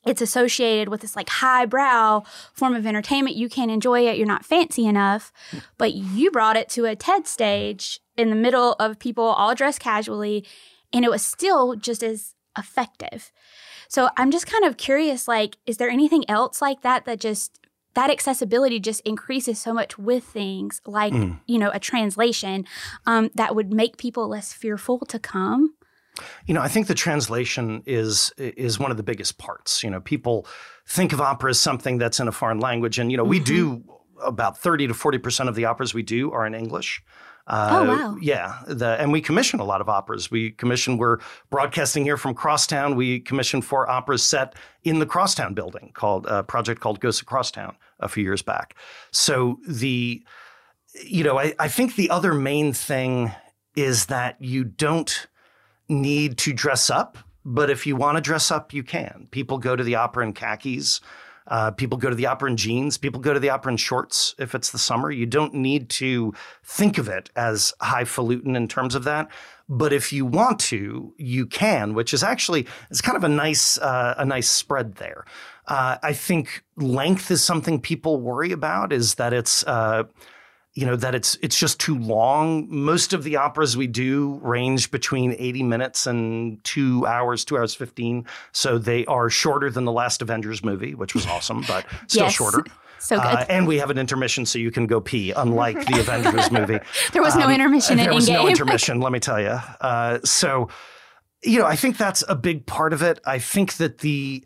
it's associated with this like highbrow form of entertainment. You can't enjoy it. You're not fancy enough. But you brought it to a TED stage in the middle of people all dressed casually, and it was still just as effective. So I'm just kind of curious like, is there anything else like that that just that accessibility just increases so much with things like you know a translation um, that would make people less fearful to come You know, I think the translation is is one of the biggest parts. You know, people think of opera as something that's in a foreign language, and you know, we do about thirty to forty percent of the operas we do are in English. Uh, Oh, wow. Yeah, the, and we commission a lot of operas. We commission. We're broadcasting here from Crosstown. We commissioned four operas set in the Crosstown building called a project called Ghosts of Crosstown a few years back. So the, you know, I, I think the other main thing is that you don't need to dress up, but if you want to dress up, you can. People go to the opera in khakis. Uh, people go to the opera in jeans. People go to the opera in shorts if it's the summer. You don't need to think of it as highfalutin in terms of that. But if you want to, you can, which is actually it's kind of a nice uh, a nice spread there. Uh, I think length is something people worry about. Is that it's uh, you know that it's it's just too long. Most of the operas we do range between 80 minutes and 2 hours, 2 hours 15. So they are shorter than the last Avengers movie, which was awesome, but still Yes. shorter. so good Uh, and we have an intermission so you can go pee, unlike the Avengers movie. there was no Um, intermission in there was no intermission, let me tell you. Uh, so, you know, I think that's a big part of it. I think that the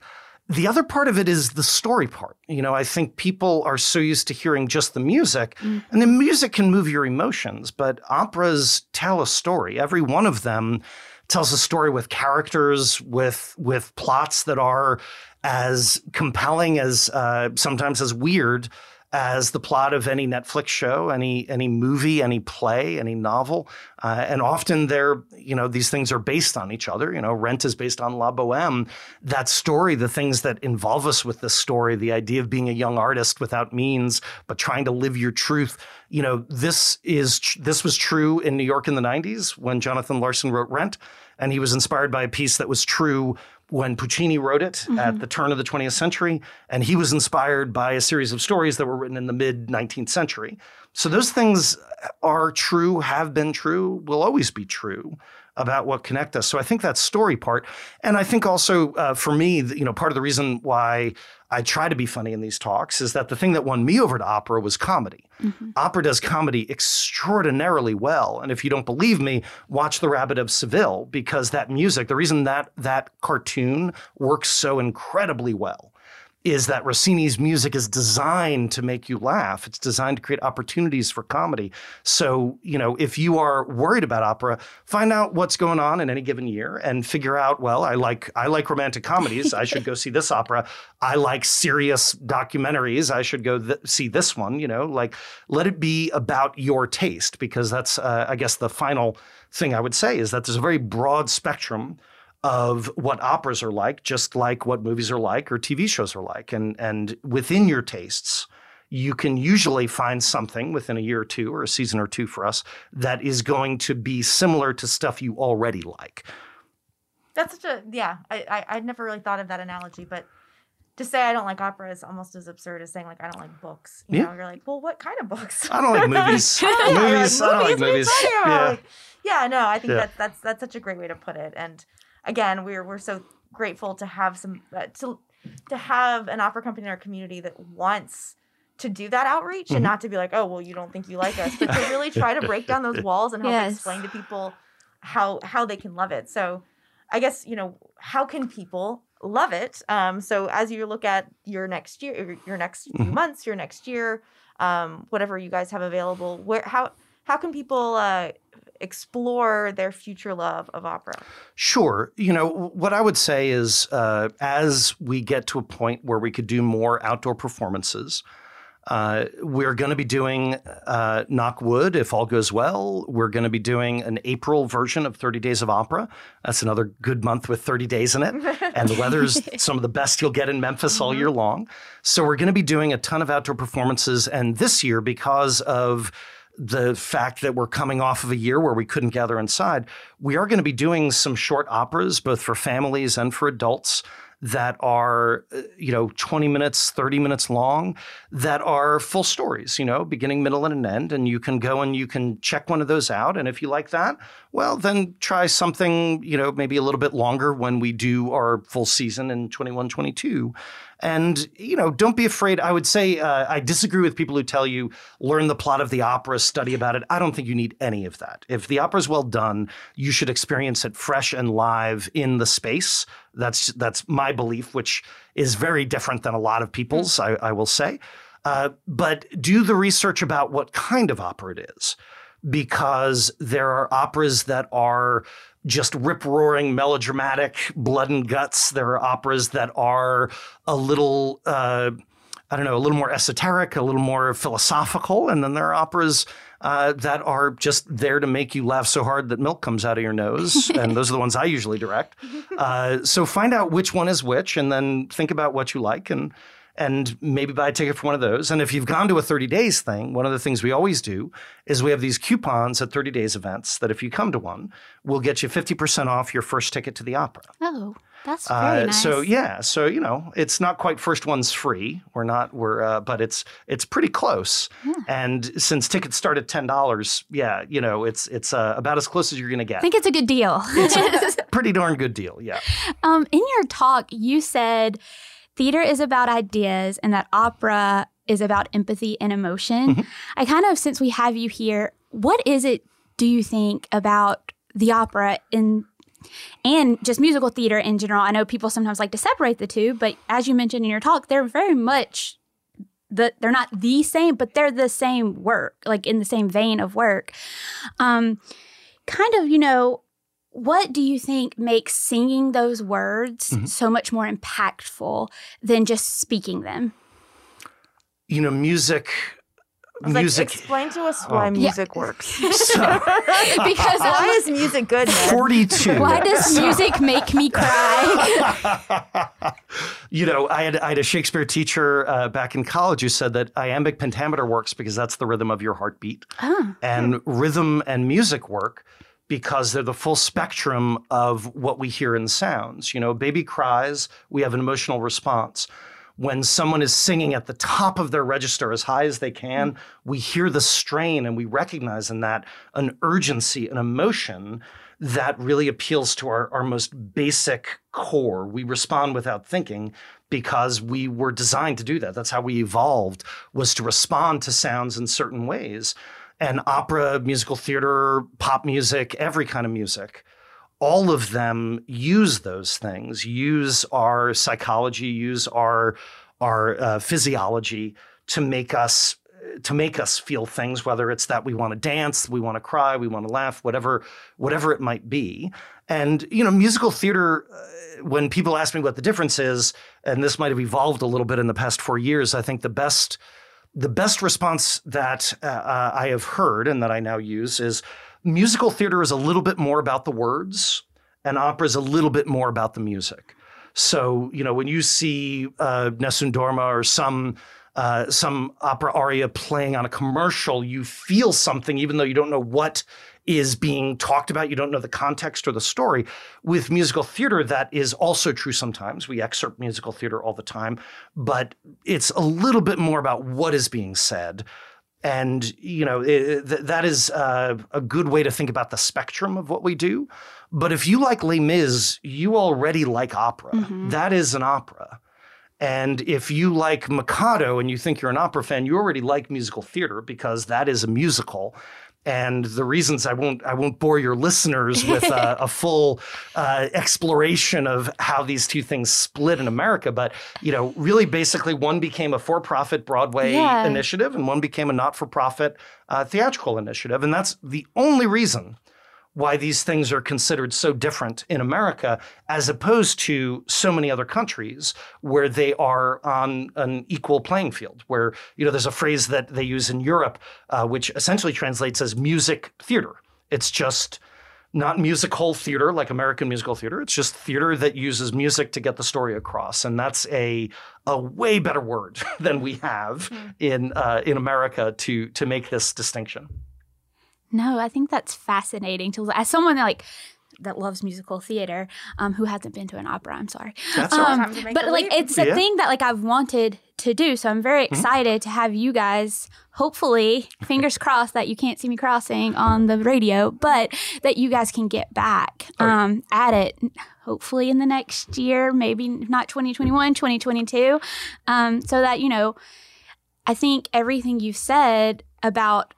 the other part of it is the story part. You know, I think people are so used to hearing just the music, and the music can move your emotions, but operas tell a story. Every one of them tells a story with characters, with with plots that are as compelling as uh, sometimes as weird as the plot of any Netflix show, any any movie, any play, any novel, uh, and often they're you know these things are based on each other. You know, Rent is based on La Boheme. That story, the things that involve us with this story, the idea of being a young artist without means but trying to live your truth. You know, this is this was true in New York in the '90s when Jonathan Larson wrote Rent, and he was inspired by a piece that was true when Puccini wrote it mm-hmm. at the turn of the 20th century, and he was inspired by a series of stories that were written in the mid 19th century. So those things are true, have been true, will always be true about what connect us. So I think that story part, and I think also uh, for me, you know, part of the reason why I try to be funny in these talks is that the thing that won me over to opera was comedy. Mm-hmm. Opera does comedy extraordinarily well, and if you don't believe me, watch The Rabbit of Seville because that music, the reason that that cartoon works so incredibly well is that Rossini's music is designed to make you laugh. It's designed to create opportunities for comedy. So, you know, if you are worried about opera, find out what's going on in any given year and figure out, well, I like I like romantic comedies. I should go see this opera. I like serious documentaries. I should go th- see this one, you know, like let it be about your taste because that's uh, I guess the final thing I would say is that there's a very broad spectrum of what operas are like, just like what movies are like or TV shows are like. And, and within your tastes, you can usually find something within a year or two or a season or two for us that is going to be similar to stuff you already like. That's such a, yeah, I, I, I'd never really thought of that analogy, but to say I don't like opera is almost as absurd as saying like I don't like books. You yeah. know, you're like, well, what kind of books? I don't like movies. movies. I don't like movies. Yeah. Yeah, no, I think yeah. that that's that's such a great way to put it. And again, we're we're so grateful to have some uh, to to have an opera company in our community that wants to do that outreach mm-hmm. and not to be like, oh, well, you don't think you like us, but to really try to break down those walls and help yes. explain to people how how they can love it. So, I guess you know how can people love it? Um, so as you look at your next year, your next few mm-hmm. months, your next year, um, whatever you guys have available, where how how can people uh, explore their future love of opera? Sure. You know, what I would say is uh, as we get to a point where we could do more outdoor performances, uh, we're going to be doing uh, Knock Wood if all goes well. We're going to be doing an April version of 30 Days of Opera. That's another good month with 30 days in it. and the weather's some of the best you'll get in Memphis mm-hmm. all year long. So we're going to be doing a ton of outdoor performances. And this year, because of the fact that we're coming off of a year where we couldn't gather inside, we are going to be doing some short operas, both for families and for adults that are uh, you know 20 minutes 30 minutes long that are full stories you know beginning middle and an end and you can go and you can check one of those out and if you like that well then try something you know maybe a little bit longer when we do our full season in 21 22 and, you know, don't be afraid. I would say uh, I disagree with people who tell you learn the plot of the opera, study about it. I don't think you need any of that. If the opera is well done, you should experience it fresh and live in the space. That's that's my belief, which is very different than a lot of people's, I, I will say. Uh, but do the research about what kind of opera it is, because there are operas that are just rip roaring, melodramatic, blood and guts. There are operas that are a little, uh, I don't know, a little more esoteric, a little more philosophical. And then there are operas uh, that are just there to make you laugh so hard that milk comes out of your nose. and those are the ones I usually direct. Uh, so find out which one is which and then think about what you like and and maybe buy a ticket for one of those. And if you've gone to a 30 days thing, one of the things we always do is we have these coupons at 30 days events that if you come to one, we'll get you 50% off your first ticket to the opera. Oh. That's uh, very uh, nice. So yeah, so you know, it's not quite first one's free. We're not we're uh, but it's it's pretty close. Yeah. And since tickets start at ten dollars, yeah, you know, it's it's uh, about as close as you're going to get. I think it's a good deal. it's a pretty darn good deal. Yeah. Um, in your talk, you said theater is about ideas and that opera is about empathy and emotion. Mm-hmm. I kind of, since we have you here, what is it do you think about the opera in and just musical theater in general? I know people sometimes like to separate the two, but as you mentioned in your talk, they're very much the they're not the same, but they're the same work, like in the same vein of work. Um, kind of, you know, what do you think makes singing those words mm-hmm. so much more impactful than just speaking them? you know, music. I was like, Music. explain to us why Oh. music works. So, because why is music good? Ned? 42. why does music make me cry? you know, I had, I had a Shakespeare teacher uh, back in college who said that iambic pentameter works because that's the rhythm of your heartbeat. oh, And rhythm and music work because they're the full spectrum of what we hear in sounds. You know, baby cries, we have an emotional response. When someone is singing at the top of their register as high as they can, we hear the strain and we recognize in that an urgency, an emotion that really appeals to our, our most basic core. We respond without thinking because we were designed to do that. That's how we evolved was to respond to sounds in certain ways. And opera, musical theater, pop music, every kind of music, all of them use those things, use our psychology, use our our uh, physiology to make us to make us feel things whether it's that we want to dance we want to cry we want to laugh whatever whatever it might be. And you know musical theater uh, when people ask me what the difference is and this might have evolved a little bit in the past 4 years i think the best the best response that uh, uh, I have heard and that I now use is musical theater is a little bit more about the words, and opera is a little bit more about the music. So, you know, when you see uh, Nessun Dorma or some uh, some opera aria playing on a commercial, you feel something, even though you don't know what is being talked about. You don't know the context or the story. With musical theater, that is also true sometimes. We excerpt musical theater all the time, but it's a little bit more about what is being said. And, you know, it, th- that is uh, a good way to think about the spectrum of what we do. But if you like Les Mis, you already like opera. That is an opera. And if you like Mikado and you think you're an opera fan, you already like musical theater because that is a musical. And the reasons I won't I won't bore your listeners with a, a full uh, exploration of how these two things split in America, but you know, really, basically, one became a for-profit Broadway Yeah. initiative, and one became a not-for-profit uh, theatrical initiative, and that's the only reason why these things are considered so different in America as opposed to so many other countries where they are on an equal playing field. Where, you know, there's a phrase that they use in Europe, uh, which essentially translates as music theater. It's just not musical theater like American musical theater. It's just theater that uses music to get the story across, and that's a a way better word than we have in uh, in America to to make this distinction. No, I think that's fascinating. To as someone that, like that loves musical theater, um, who hasn't been to an opera. I'm sorry, That's all right. um, Time to make but like leap. it's a Yeah. thing that like I've wanted to do. So I'm very excited to have you guys. Hopefully, fingers crossed that you can't see me crossing on the radio, but that you guys can get back um, at it. Hopefully in the next year, maybe not 2021, 2022, um, so that you know. I think everything you've said about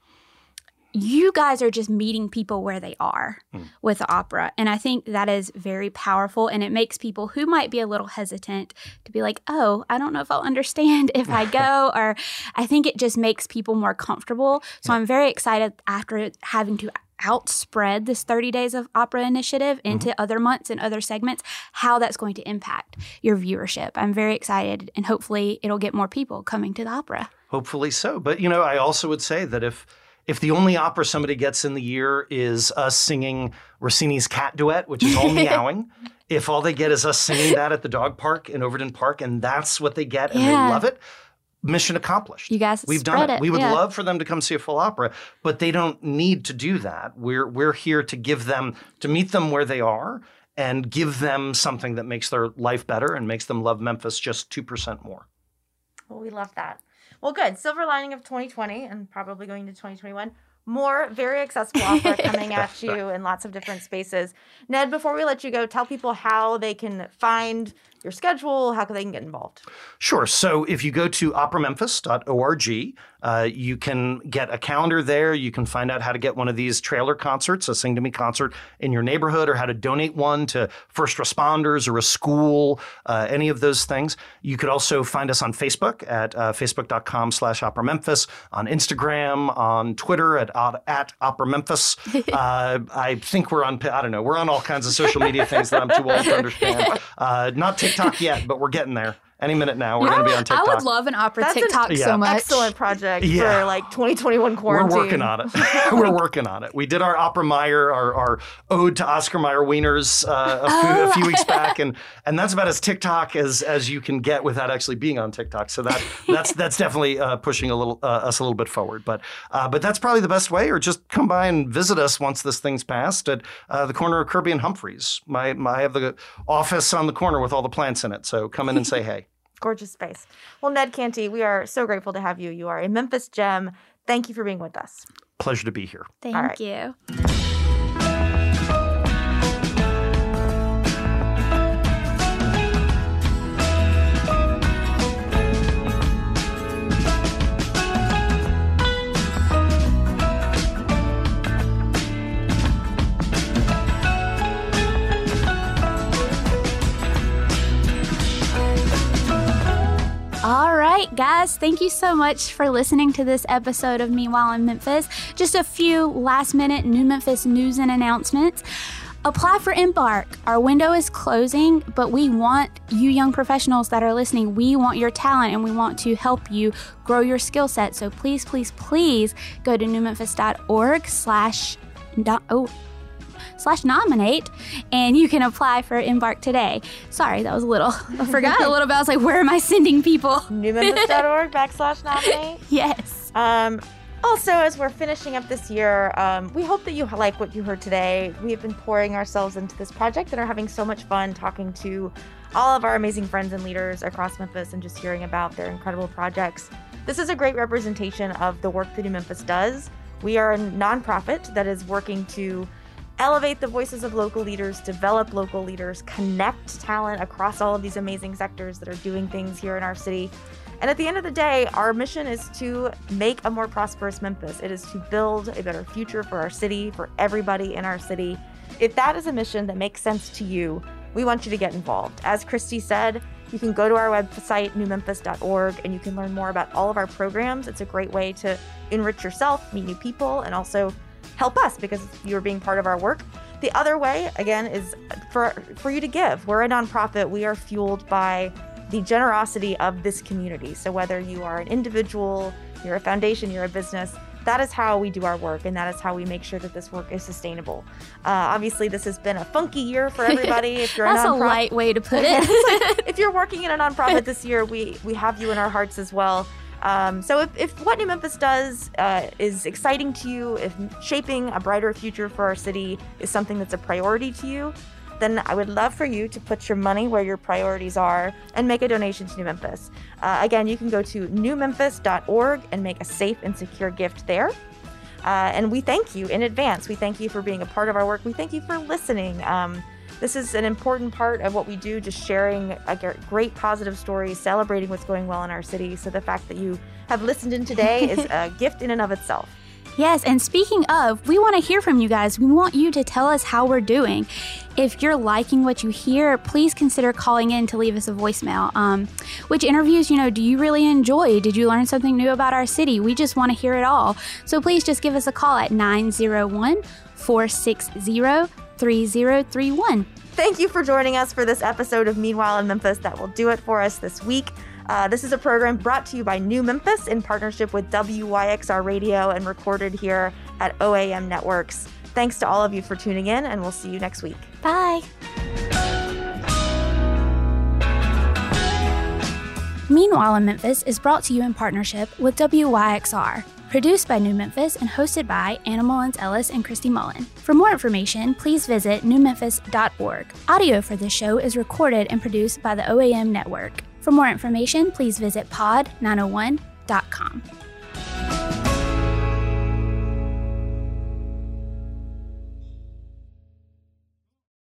you guys are just meeting people where they are hmm. with the opera. And I think that is very powerful. And it makes people who might be a little hesitant to be like, oh, I don't know if I'll understand if I go. or I think it just makes people more comfortable. So I'm very excited after having to outspread this 30 days of opera initiative mm-hmm. into other months and other segments how that's going to impact your viewership i'm very excited and hopefully it'll get more people coming to the opera Hopefully so. But you know, I also would say that if if the only opera somebody gets in the year is us singing Rossini's cat duet, which is all meowing, if all they get is us singing that at the dog park in Overton Park, and that's what they get and Yeah. they love it, mission accomplished. You guys We've done it. it, We would yeah. love for them to come see a full opera, but they don't need to do that. We're we're here to give them to meet them where they are and give them something that makes their life better and makes them love Memphis just two percent more. Well, we love that. Well, good. Silver lining of 2020 and probably going to 2021. More very accessible opera coming at you in lots of different spaces. Ned, before we let you go, tell people how they can find your schedule, how they can get involved. Sure. So if you go to operamemphis.org, uh, you can get a calendar there. You can find out how to get one of these trailer concerts, a Sing to Me concert in your neighborhood, or how to donate one to first responders or a school, uh, any of those things. You could also find us on Facebook at uh, facebook.com slash Opera Memphis, on Instagram, on Twitter at, at Opera Memphis. uh, I think we're on, I don't know, we're on all kinds of social media things that I'm too old to understand. Uh, not TikTok yet, but we're getting there. Any minute now, we're going to be on TikTok. I would love an opera That's an TikTok Yeah. so much. Excellent project Yeah. for like 2021 quarantine. We're working on it. We're working on it. We did our Opera Meyer, our, our ode to Oscar Mayer Wieners uh, a, few, a few weeks back, and and that's about as TikTok as as you can get without actually being on TikTok. So that that's that's definitely uh, pushing a little uh, us a little bit forward. But uh, but that's probably the best way, or just come by and visit us once this thing's passed at uh, the corner of Kirby and Humphreys. My, my I have the office on the corner with all the plants in it. So come in and say hey. Gorgeous space. Well, Ned Canty, we are so grateful to have you. You are a Memphis gem. Thank you for being with us. Pleasure to be here. Thank All right. you. Right, guys, thank you so much for listening to this episode of Me Meanwhile in Memphis. Just a few last minute New Memphis news and announcements. Apply for Embark. Our window is closing, but we want you young professionals that are listening, we want your talent and we want to help you grow your skill set. So please, please, please go to newmemphis.org slash oh slash nominate and you can apply for Embark today. Sorry, that was a little I forgot a little bit. I was like, where am I sending people? Newmemphis.org backslash nominate. Yes. Um, also, as we're finishing up this year, um, we hope that you like what you heard today. We have been pouring ourselves into this project and are having so much fun talking to all of our amazing friends and leaders across Memphis and just hearing about their incredible projects. This is a great representation of the work that New Memphis does. We are a nonprofit that is working to elevate the voices of local leaders, develop local leaders, connect talent across all of these amazing sectors that are doing things here in our city. And at the end of the day, our mission is to make a more prosperous Memphis. It is to build a better future for our city, for everybody in our city. If that is a mission that makes sense to you, we want you to get involved. As Christy said, you can go to our website, newmemphis.org, and you can learn more about all of our programs. It's a great way to enrich yourself, meet new people, and also help us because you're being part of our work. The other way, again, is for for you to give. We're a nonprofit. We are fueled by the generosity of this community. So whether you are an individual, you're a foundation, you're a business, that is how we do our work, and that is how we make sure that this work is sustainable. Uh, obviously, this has been a funky year for everybody. If you're That's a a light way to put it. if you're working in a nonprofit this year, we we have you in our hearts as well. Um, so if, if what New Memphis does uh, is exciting to you, if shaping a brighter future for our city is something that's a priority to you, then I would love for you to put your money where your priorities are and make a donation to New Memphis. Uh, again, you can go to newmemphis.org and make a safe and secure gift there. Uh, and we thank you in advance. We thank you for being a part of our work. We thank you for listening. Um, this is an important part of what we do, just sharing a great positive stories, celebrating what's going well in our city. So the fact that you have listened in today is a gift in and of itself. Yes, and speaking of, we want to hear from you guys. We want you to tell us how we're doing. If you're liking what you hear, please consider calling in to leave us a voicemail. Um, which interviews, you know, do you really enjoy? Did you learn something new about our city? We just want to hear it all. So please just give us a call at 901 460 3031. Thank you for joining us for this episode of Meanwhile in Memphis. That will do it for us this week. Uh, this is a program brought to you by New Memphis in partnership with WYXR Radio and recorded here at OAM Networks. Thanks to all of you for tuning in, and we'll see you next week. Bye. Meanwhile in Memphis is brought to you in partnership with WYXR. Produced by New Memphis and hosted by Anna Mullins Ellis and Christy Mullen. For more information, please visit newmemphis.org. Audio for this show is recorded and produced by the OAM Network. For more information, please visit pod901.com.